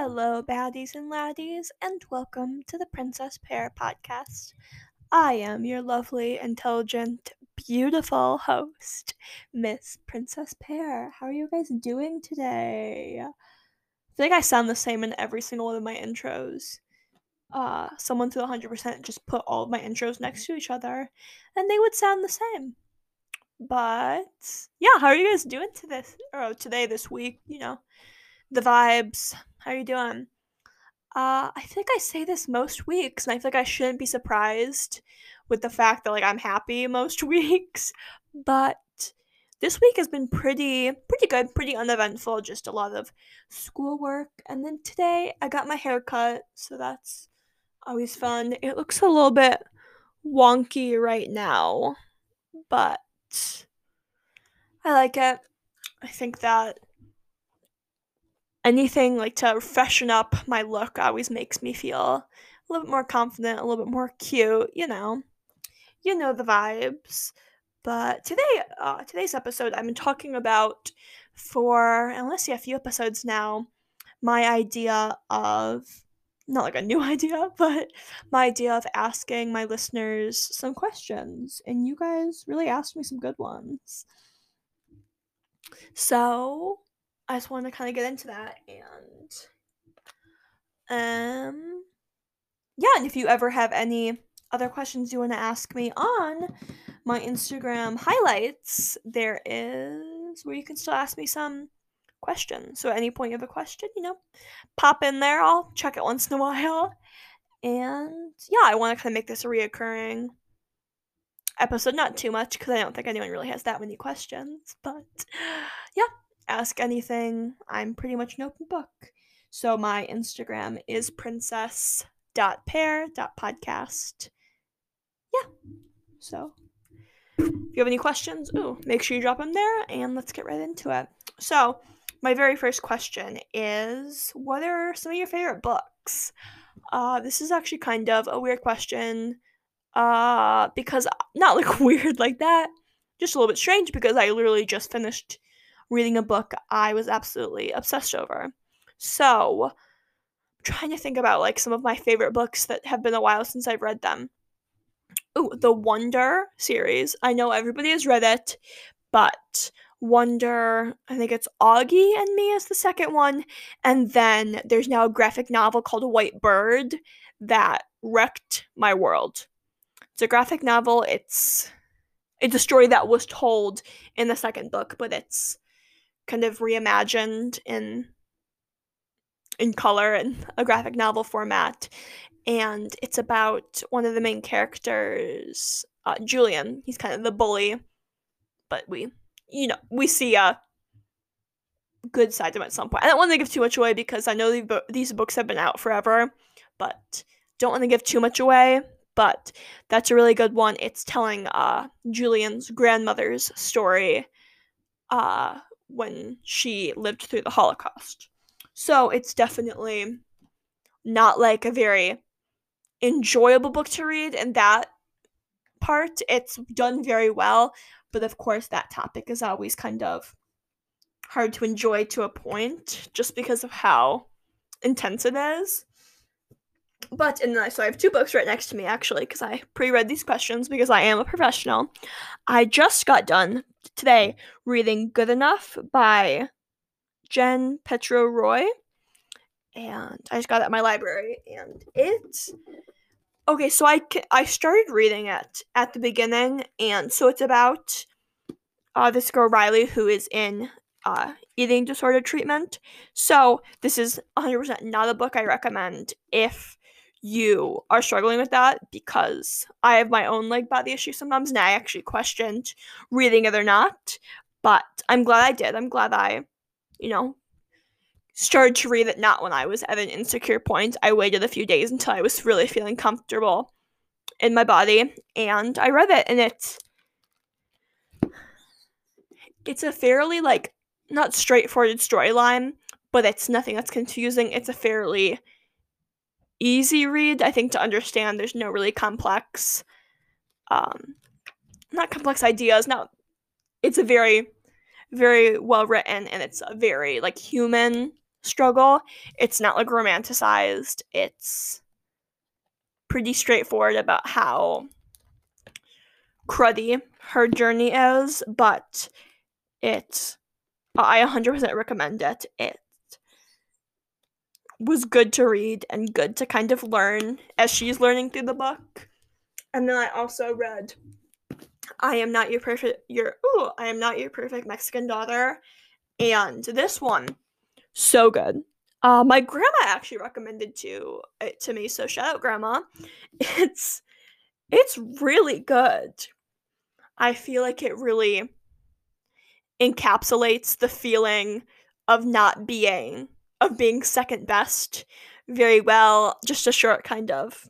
Hello, baddies and laddies, and welcome to the Princess Pear podcast. I am your lovely, intelligent, beautiful host, Miss Princess Pear. How are you guys doing today? I think I sound the same in every single one of my intros. Uh, someone to 100% just put all of my intros next to each other, and they would sound the same. But yeah, how are you guys doing to this or today, this week? You know, the vibes. How are you doing? Uh, I think I say this most weeks, and I feel like I shouldn't be surprised with the fact that like I'm happy most weeks. But this week has been pretty pretty good, pretty uneventful, just a lot of schoolwork. And then today I got my hair cut, so that's always fun. It looks a little bit wonky right now, but I like it. I think that anything like to freshen up my look always makes me feel a little bit more confident, a little bit more cute, you know. You know the vibes. But today, uh, today's episode, I've been talking about for, let's see, a few episodes now, my idea of, not like a new idea, but my idea of asking my listeners some questions. And you guys really asked me some good ones. So, I just wanted to kind of get into that and um yeah, and if you ever have any other questions you want to ask me on my Instagram highlights, there is where you can still ask me some questions. So at any point you have a question, you know, pop in there. I'll check it once in a while. And yeah, I want to kind of make this a reoccurring episode. Not too much because I don't think anyone really has that many questions. But yeah, ask anything. I'm pretty much an open book. So my Instagram is princess.pear.podcast. Yeah. So if you have any questions, ooh, make sure you drop them there and let's get right into it. So my very first question is what are some of your favorite books? Uh, this is actually kind of a weird question. Uh, because not like weird like that, just a little bit strange because I literally just finished reading a book I was absolutely obsessed over. So, I'm trying to think about like some of my favorite books that have been a while since I've read them. Oh, the Wonder series. I know everybody has read it, but Wonder, I think it's Auggie and Me is the second one. And then there's now a graphic novel called White Bird that wrecked my world. It's a graphic novel. It's it's a story that was told in the second book, but it's kind of reimagined in in color and a graphic novel format. And it's about one of the main characters uh, julian. He's kind of the bully but we you know we see a good side to him at some point. I don't want to give too much away because i know these books have been out forever but don't want to give too much away. But that's a really good one. It's telling uh julian's grandmother's story uh when she lived through the Holocaust. So it's definitely not like a very enjoyable book to read in that part. It's done very well, but of course, that topic is always kind of hard to enjoy to a point just because of how intense it is. But and then I, so I have two books right next to me actually because I pre-read these questions because I am a professional. I just got done today reading Good Enough by Jen Petro Roy. And I just got it at my library and it's Okay, so I I started reading it at the beginning and so it's about uh, this girl Riley who is in uh, eating disorder treatment. So this is 100% not a book I recommend if you are struggling with that because I have my own like body issues sometimes and I actually questioned reading it or not. But I'm glad I did. I'm glad I, you know, started to read it not when I was at an insecure point. I waited a few days until I was really feeling comfortable in my body and I read it and it's it's a fairly like not straightforward storyline, but it's nothing that's confusing. It's a fairly easy read, I think, to understand. There's no really complex, um, not complex ideas. Now, it's a very, very well written and it's a very like human struggle. It's not like romanticized. It's pretty straightforward about how cruddy her journey is, but it I 100% recommend it. It was good to read and good to kind of learn as she's learning through the book. And then I also read I am not your perfect your ooh, I am not your perfect Mexican daughter. And this one, so good. Uh, my grandma actually recommended to it to me, so shout out grandma. It's it's really good. I feel like it really encapsulates the feeling of not being of being second best very well. Just a short kind of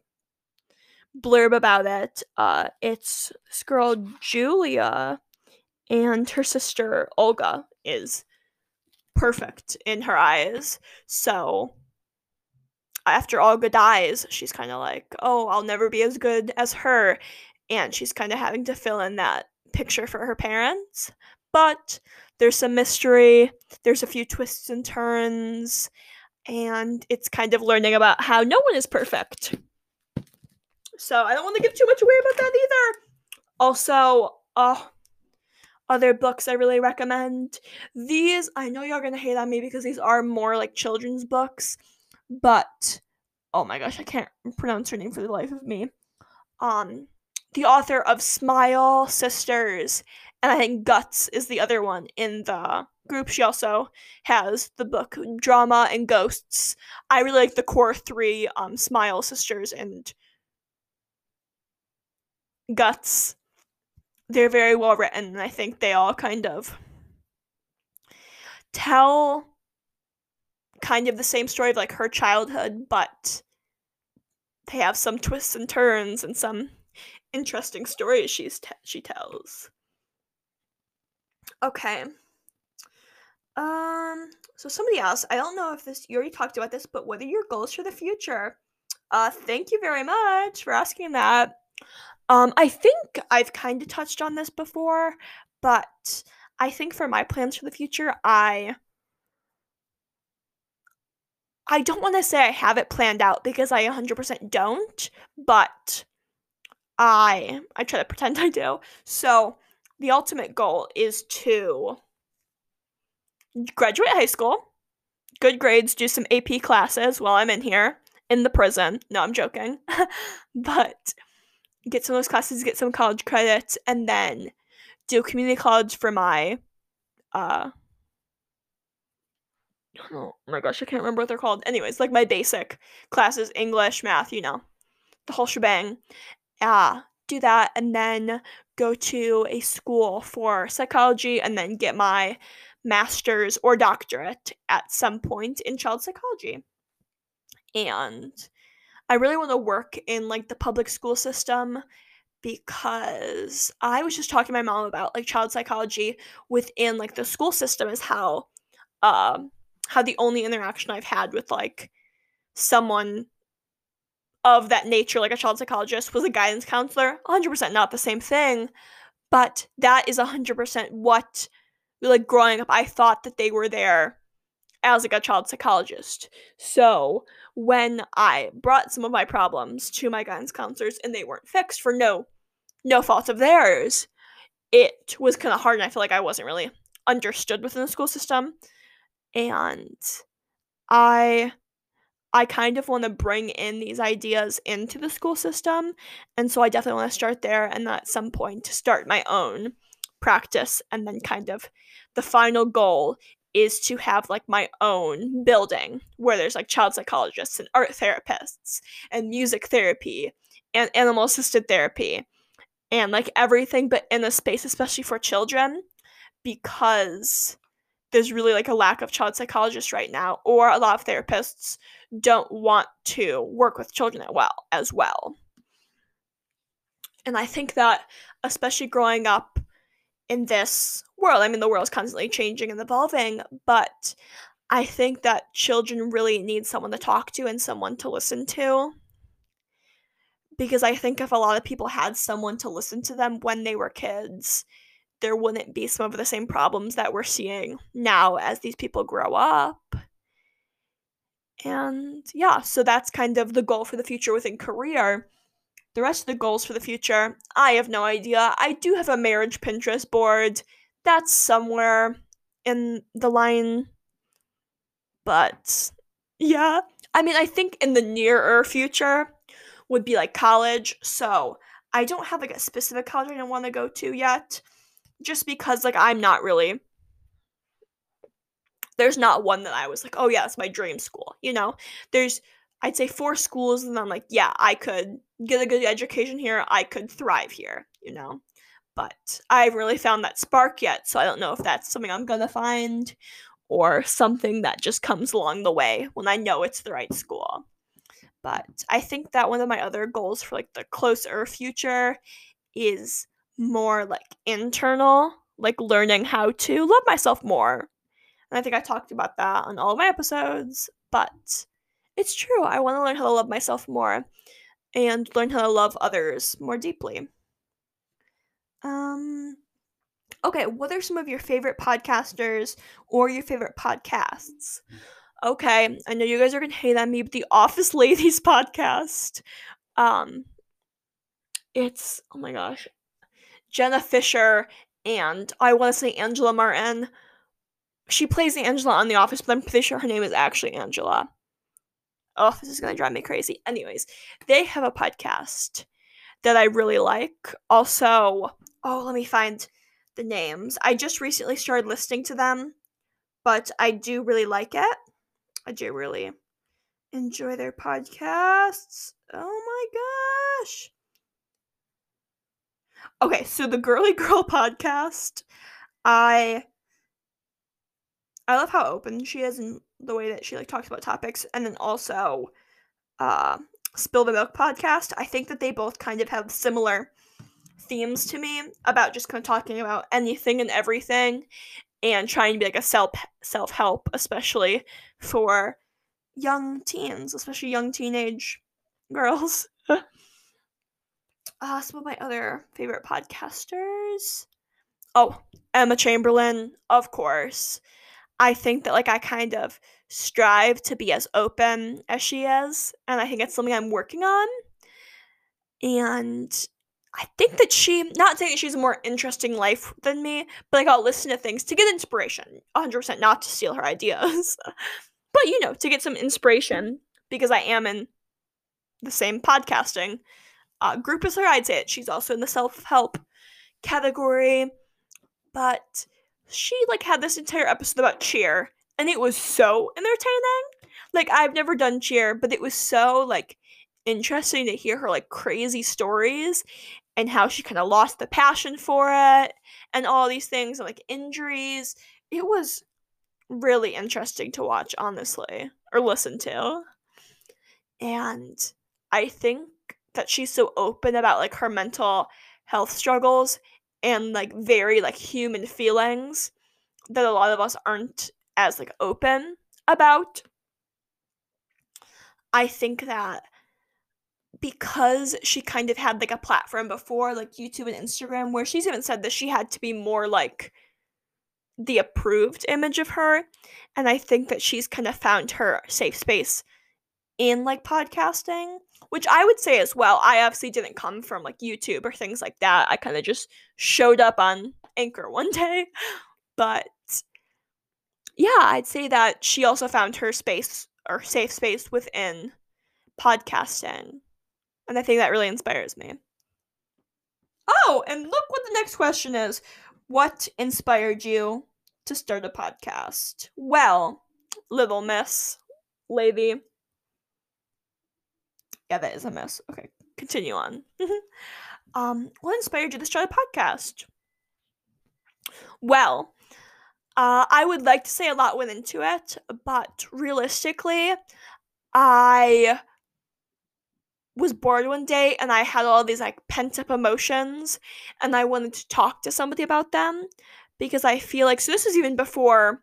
blurb about it. Uh, it's this girl Julia and her sister Olga is perfect in her eyes. So after Olga dies, she's kind of like, "Oh, I'll never be as good as her," and she's kind of having to fill in that picture for her parents. But there's some mystery. There's a few twists and turns, and it's kind of learning about how no one is perfect. So I don't want to give too much away about that either. Also, uh, other books I really recommend. These, I know you're gonna hate on me because these are more like children's books, but oh my gosh, I can't pronounce her name for the life of me. Um, the author of Smile Sisters, and I think Guts is the other one in the group. She also has the book Drama and Ghosts. I really like the core three, um, Smile Sisters and Guts. They're very well written, and I think they all kind of tell kind of the same story of like her childhood, but they have some twists and turns and some interesting stories she's te- she tells. Okay. Um so somebody else, I don't know if this you already talked about this, but what are your goals for the future? Uh thank you very much for asking that. Um, I think I've kind of touched on this before, but I think for my plans for the future, I I don't want to say I have it planned out because I 100% don't, but I I try to pretend I do. So, the ultimate goal is to graduate high school, good grades, do some AP classes while I'm in here in the prison. No, I'm joking. but get some of those classes, get some college credits, and then do community college for my uh oh my gosh, I can't remember what they're called. Anyways, like my basic classes, English, math, you know, the whole shebang. Uh, do that and then go to a school for psychology and then get my master's or doctorate at some point in child psychology. And I really want to work in like the public school system because I was just talking to my mom about like child psychology within like the school system is how um how the only interaction I've had with like someone of that nature like a child psychologist was a guidance counselor 100% not the same thing but that is 100% what like growing up I thought that they were there as like a child psychologist so when I brought some of my problems to my guidance counselors and they weren't fixed for no no fault of theirs, it was kind of hard and I feel like I wasn't really understood within the school system. And I I kind of want to bring in these ideas into the school system. And so I definitely want to start there and at some point to start my own practice and then kind of the final goal is to have like my own building where there's like child psychologists and art therapists and music therapy and animal assisted therapy and like everything but in a space especially for children because there's really like a lack of child psychologists right now or a lot of therapists don't want to work with children as well as well and i think that especially growing up in this world. I mean, the world's constantly changing and evolving, but I think that children really need someone to talk to and someone to listen to. Because I think if a lot of people had someone to listen to them when they were kids, there wouldn't be some of the same problems that we're seeing now as these people grow up. And yeah, so that's kind of the goal for the future within career. The rest of the goals for the future, I have no idea. I do have a marriage Pinterest board. That's somewhere in the line. But yeah, I mean, I think in the nearer future would be like college. So I don't have like a specific college I want to go to yet, just because like I'm not really. There's not one that I was like, oh yeah, that's my dream school. You know, there's I'd say four schools, and I'm like, yeah, I could get a good education here. I could thrive here. You know, but I haven't really found that spark yet, so I don't know if that's something I'm gonna find or something that just comes along the way when I know it's the right school. But I think that one of my other goals for like the closer future is more like internal, like learning how to love myself more. And I think I talked about that on all of my episodes, but it's true. I want to learn how to love myself more and learn how to love others more deeply. Um Okay, what are some of your favorite podcasters or your favorite podcasts? Okay, I know you guys are gonna hate on me, but the Office Ladies podcast. Um it's oh my gosh. Jenna Fischer and I wanna say Angela Martin. She plays Angela on The Office, but I'm pretty sure her name is actually Angela. Oh, this is gonna drive me crazy. Anyways, they have a podcast that I really like. Also, oh, let me find the names. I just recently started listening to them, but I do really like it. I do really enjoy their podcasts. Oh my gosh. Okay, so the Girly Girl podcast, I I love how open she is and the way that she like talks about topics and then also uh Spill the Milk podcast. I think that they both kind of have similar themes to me about just kind of talking about anything and everything and trying to be like a self self help, especially for young teens, especially young teenage girls. Uh, some of my other favorite podcasters. Oh, Emma Chamberlain, of course. I think that like I kind of strive to be as open as she is, and I think it's something I'm working on. And I think that she, not saying that she's a more interesting life than me, but like I'll listen to things to get inspiration. 100% not to steal her ideas. but you know, to get some inspiration because I am in the same podcasting uh, group say it. She's also in the self help category. But she like had this entire episode about cheer and it was so entertaining. Like I've never done cheer, but it was so like interesting to hear her like crazy stories and how she kind of lost the passion for it and all these things and like injuries. It was really interesting to watch, honestly, or listen to. And I think that she's so open about like her mental health struggles and like very like human feelings that a lot of us aren't as like open about. I think that because she kind of had like a platform before, like YouTube and Instagram, where she's even said that she had to be more like the approved image of her. And I think that she's kind of found her safe space in like podcasting, which I would say as well. I obviously didn't come from like YouTube or things like that. I kind of just showed up on Anchor one day. But yeah, I'd say that she also found her space or safe space within podcasting. And I think that really inspires me. Oh, and look what the next question is. What inspired you to start a podcast? Well, little miss, lady. Yeah, that is a mess. Okay, continue on. um, what inspired you to start a podcast? Well, uh, I would like to say a lot went into it, but realistically, I was bored one day and I had all these like pent up emotions and I wanted to talk to somebody about them because I feel like so this was even before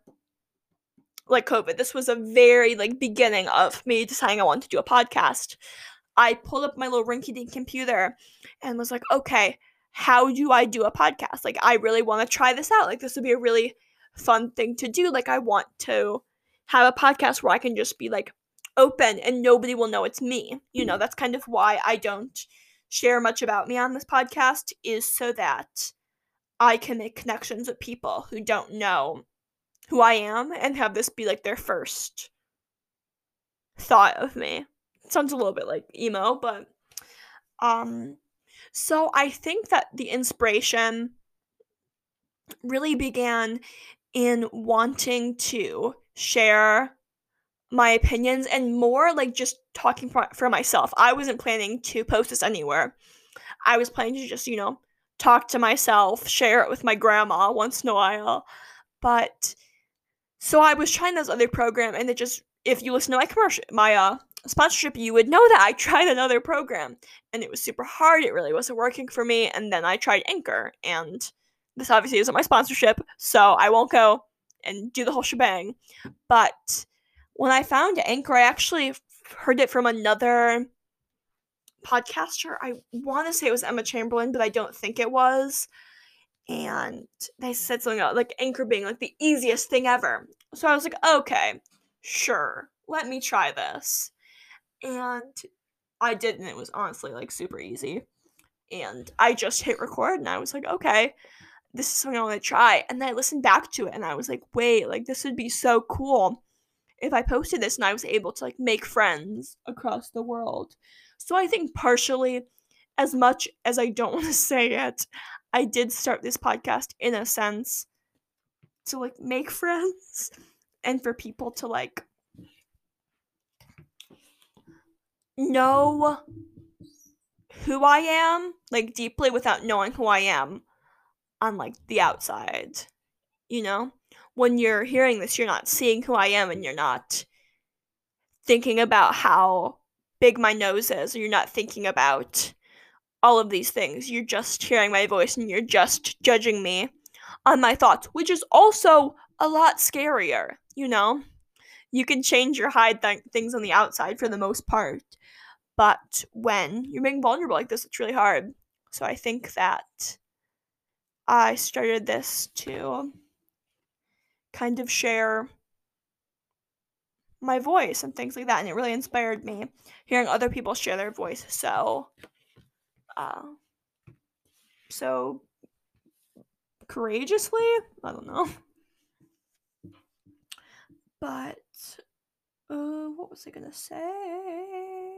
like COVID. This was a very like beginning of me deciding I wanted to do a podcast. I pulled up my little rinky dink computer and was like, okay, how do I do a podcast? Like I really want to try this out. Like this would be a really fun thing to do. Like I want to have a podcast where I can just be like open and nobody will know it's me. You know, that's kind of why I don't share much about me on this podcast is so that I can make connections with people who don't know who I am and have this be like their first thought of me. Sounds a little bit like emo, but um so I think that the inspiration really began in wanting to share my opinions and more like just talking for, for myself. I wasn't planning to post this anywhere. I was planning to just, you know, talk to myself, share it with my grandma once in a while. But so I was trying this other program and it just if you listen to my commercial my uh sponsorship, you would know that I tried another program and it was super hard. It really wasn't working for me. And then I tried Anchor and this obviously isn't my sponsorship, so I won't go and do the whole shebang. But when I found Anchor, I actually heard it from another podcaster. I want to say it was Emma Chamberlain, but I don't think it was. And they said something about like Anchor being like the easiest thing ever. So I was like, okay, sure, let me try this. And I did, and it was honestly like super easy. And I just hit record, and I was like, okay, this is something I want to try. And then I listened back to it and I was like, wait, like this would be so cool if I posted this and I was able to like make friends across the world. So I think partially, as much as I don't want to say it, I did start this podcast in a sense to like make friends and for people to like know who I am, like deeply without knowing who I am on like the outside. You know? When you're hearing this, you're not seeing who I am and you're not thinking about how big my nose is, or you're not thinking about all of these things. You're just hearing my voice and you're just judging me on my thoughts, which is also a lot scarier, you know? You can change your hide th- things on the outside for the most part, but when you're being vulnerable like this, it's really hard. So I think that I started this to kind of share my voice and things like that and it really inspired me hearing other people share their voice. So uh so courageously i don't know. But uh what was i gonna say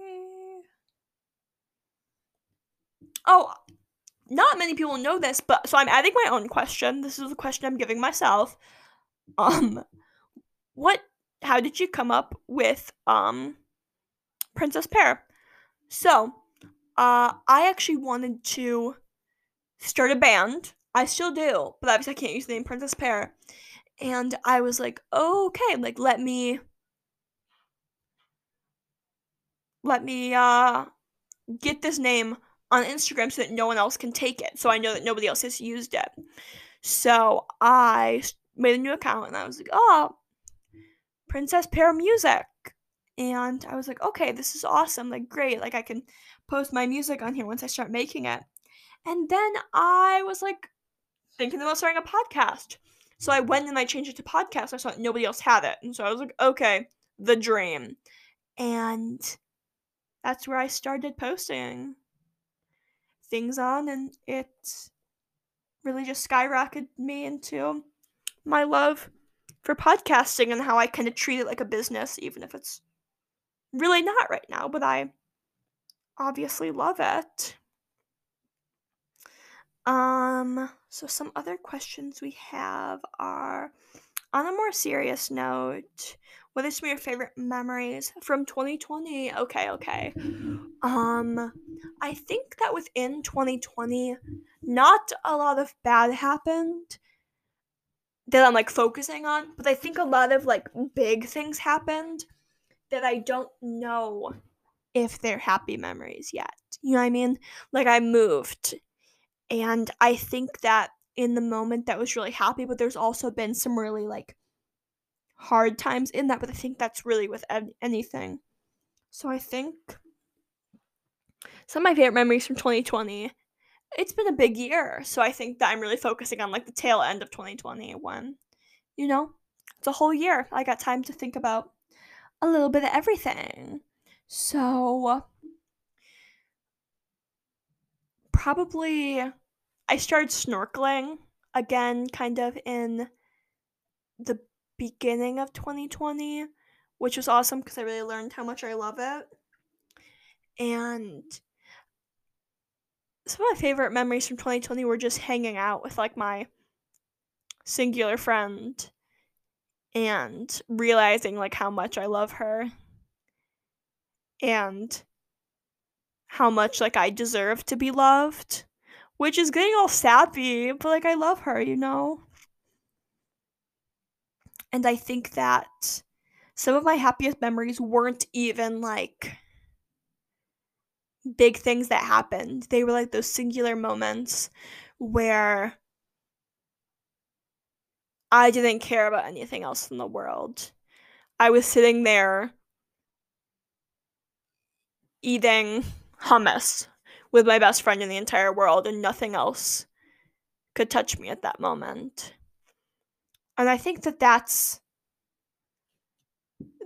oh not many people know this, but so I'm adding my own question. This is the question I'm giving myself. Um, what? How did you come up with um, Princess Pear? So, uh, I actually wanted to start a band. I still do, but obviously I can't use the name Princess Pear. And I was like, okay, like let me let me uh get this name on Instagram so that no one else can take it. So I know that nobody else has used it. So I made a new account and I was like, oh, Princess Pear Music. And I was like, okay, this is awesome. Like, great. Like, I can post my music on here once I start making it. And then I was like, thinking about starting a podcast. So I went and I changed it to podcast. I saw nobody else had it. And so I was like, okay, the dream. And that's where I started posting things on, and it really just skyrocketed me into my love for podcasting and how I kind of treat it like a business, even if it's really not right now, but I obviously love it. Um, so some other questions we have are on a more serious note, what are some of your favorite memories from 2020? Okay, okay. Um, I think that within 2020, not a lot of bad happened that I'm like focusing on, but I think a lot of like big things happened that I don't know if they're happy memories yet. You know what I mean? Like I moved and I think that in the moment that was really happy, but there's also been some really like hard times in that, but I think that's really with anything. So I think some of my favorite memories from 2020. It's been a big year, so I think that I'm really focusing on like the tail end of 2021. you know, it's a whole year. I got time to think about a little bit of everything. So, probably I started snorkeling again, kind of in the beginning of 2020, which was awesome because I really learned how much I love it. And some of my favorite memories from 2020 were just hanging out with like my singular friend and realizing like how much I love her and how much like I deserve to be loved, which is getting all sappy, but like I love her, you know? And I think that some of my happiest memories weren't even like big things that happened. They were like those singular moments where I didn't care about anything else in the world. I was sitting there eating hummus with my best friend in the entire world, and nothing else could touch me at that moment. And I think that that's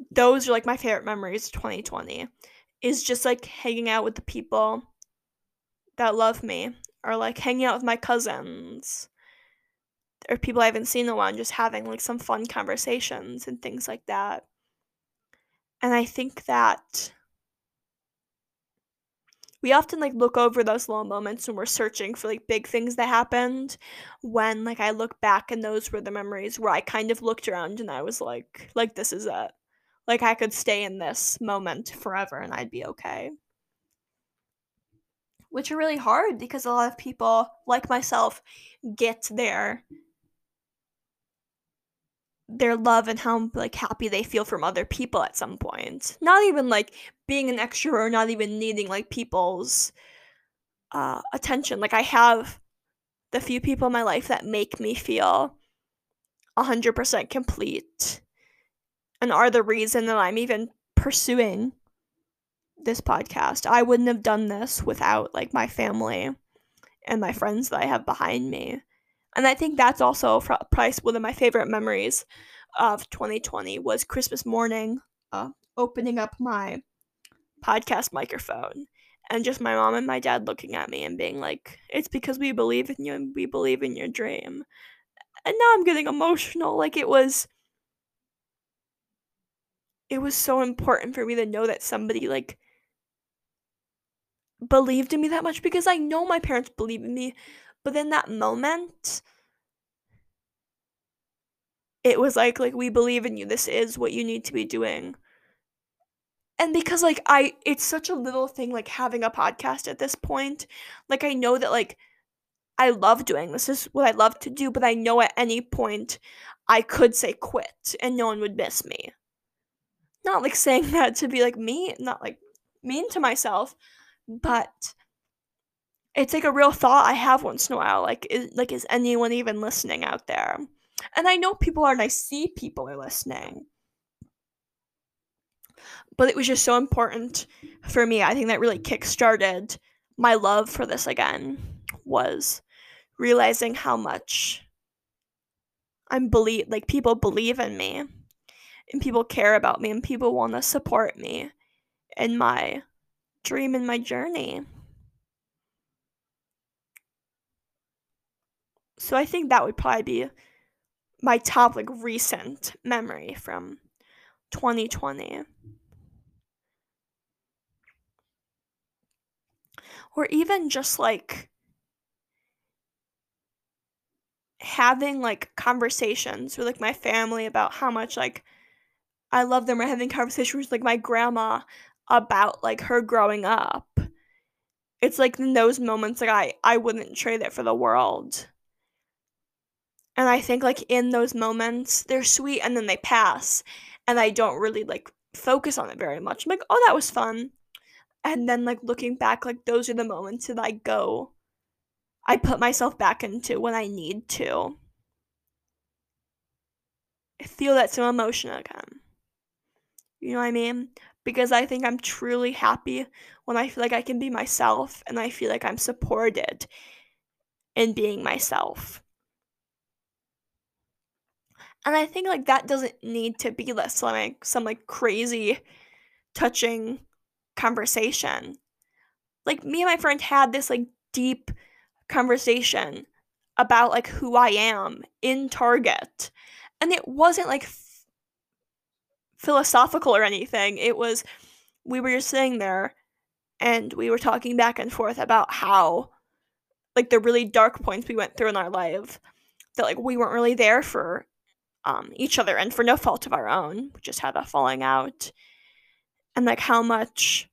those are like my favorite memories of 2020 is just like hanging out with the people that love me or like hanging out with my cousins or people I haven't seen in a while and just having like some fun conversations and things like that. And I think that we often like look over those little moments when we're searching for like big things that happened when like I look back and those were the memories where I kind of looked around and I was like like this is it. Like I could stay in this moment forever and I'd be okay. Which are really hard because a lot of people like myself get there their love and how like happy they feel from other people at some point. Not even like being an extrovert, or not even needing like people's uh, attention. Like I have the few people in my life that make me feel 100% complete and are the reason that I'm even pursuing this podcast. I wouldn't have done this without like my family and my friends that I have behind me. And I think that's also probably one of my favorite memories of 2020 was Christmas morning, uh, opening up my podcast microphone and just my mom and my dad looking at me and being like, "It's because we believe in you and we believe in your dream." And now I'm getting emotional. Like it was it was so important for me to know that somebody like believed in me that much because I know my parents believe in me, but in that moment, it was like like we believe in you. This is what you need to be doing. And because like I it's such a little thing like having a podcast at this point. Like I know that like I love doing this. is what I love to do, but I know at any point I could say quit and no one would miss me. Not like saying that to be like me, not like mean to myself, but it's like a real thought I have once in a while. Like, is like is anyone even listening out there? And I know people are, and I see people are listening. But it was just so important for me. I think that really kick-started my love for this again was realizing how much I'm believe like people believe in me and people care about me and people want to support me in my dream and my journey. So I think that would probably be my top like recent memory from 2020. Or even just like having like conversations with like my family about how much like I love them or having conversations with like my grandma about like her growing up. It's like in those moments like I I wouldn't trade it for the world. And I think like in those moments, they're sweet and then they pass. And I don't really like focus on it very much. I'm like, oh, that was fun. And then like looking back, like those are the moments that I go, I put myself back into when I need to. I feel that some emotion again. You know what I mean? Because I think I'm truly happy when I feel like I can be myself and I feel like I'm supported in being myself. And I think like that doesn't need to be this like some like crazy touching conversation. Like me and my friend had this like deep conversation about like who I am in Target. And it wasn't like f- philosophical or anything. It was we were just sitting there and we were talking back and forth about how like the really dark points we went through in our life that like we weren't really there for um, each other and for no fault of our own. We just had a falling out. And like how much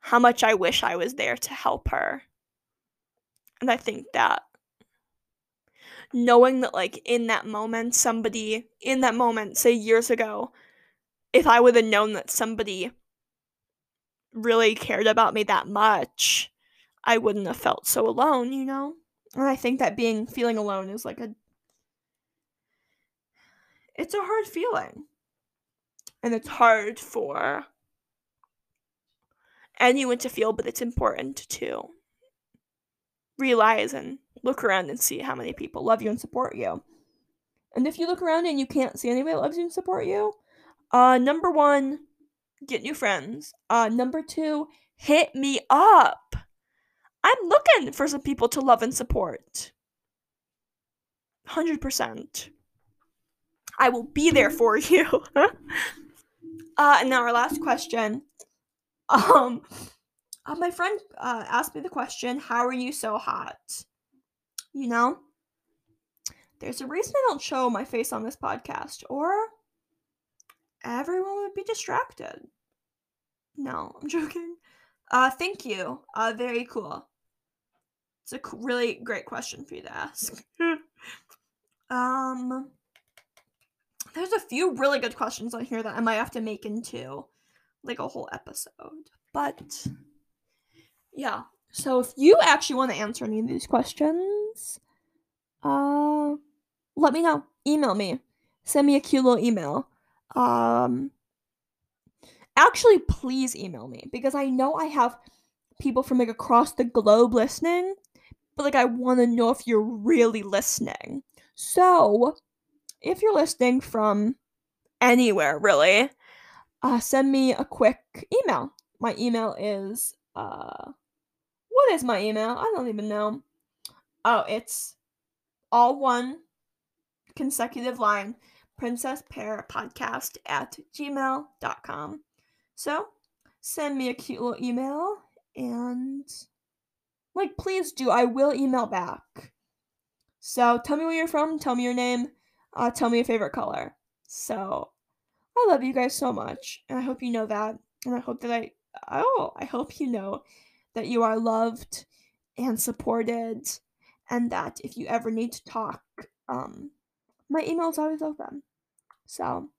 how much I wish I was there to help her. And I think that knowing that like in that moment somebody in that moment say years ago if I would have known that somebody really cared about me that much, I wouldn't have felt so alone, you know? And I think that being feeling alone is like a it's a hard feeling. And it's hard for anyone to feel, but it's important to realize and look around and see how many people love you and support you. And if you look around and you can't see anybody that loves you and support you, uh number one, get new friends. Uh number two, hit me up. I'm looking for some people to love and support. 100%. I will be there for you. uh, and now our last question. Um, uh, my friend uh, asked me the question, "How are you so hot?" You know, there's a reason I don't show my face on this podcast, or everyone would be distracted. No, I'm joking. Uh, thank you. Uh, very cool. It's a really great question for you to ask. um, there's a few really good questions on here that I might have to make into like a whole episode. But yeah. So if you actually want to answer any of these questions, uh let me know. Email me. Send me a cute little email. Um actually please email me because I know I have people from like across the globe listening, but like I want to know if you're really listening. So, if you're listening from anywhere, really, uh, send me a quick email. My email is, uh, what is my email? I don't even know. Oh, it's all one consecutive line princess pear podcast at gmail.com. So send me a cute little email and like please do. I will email back. So tell me where you're from, tell me your name, uh, tell me your favorite color. So I love you guys so much, and I hope you know that. And I hope that I oh, I hope you know that you are loved and supported, and that if you ever need to talk, um, my email is always open. So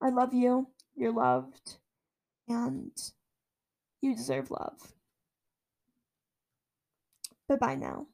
I love you. You're loved, and you deserve love. Bye bye now.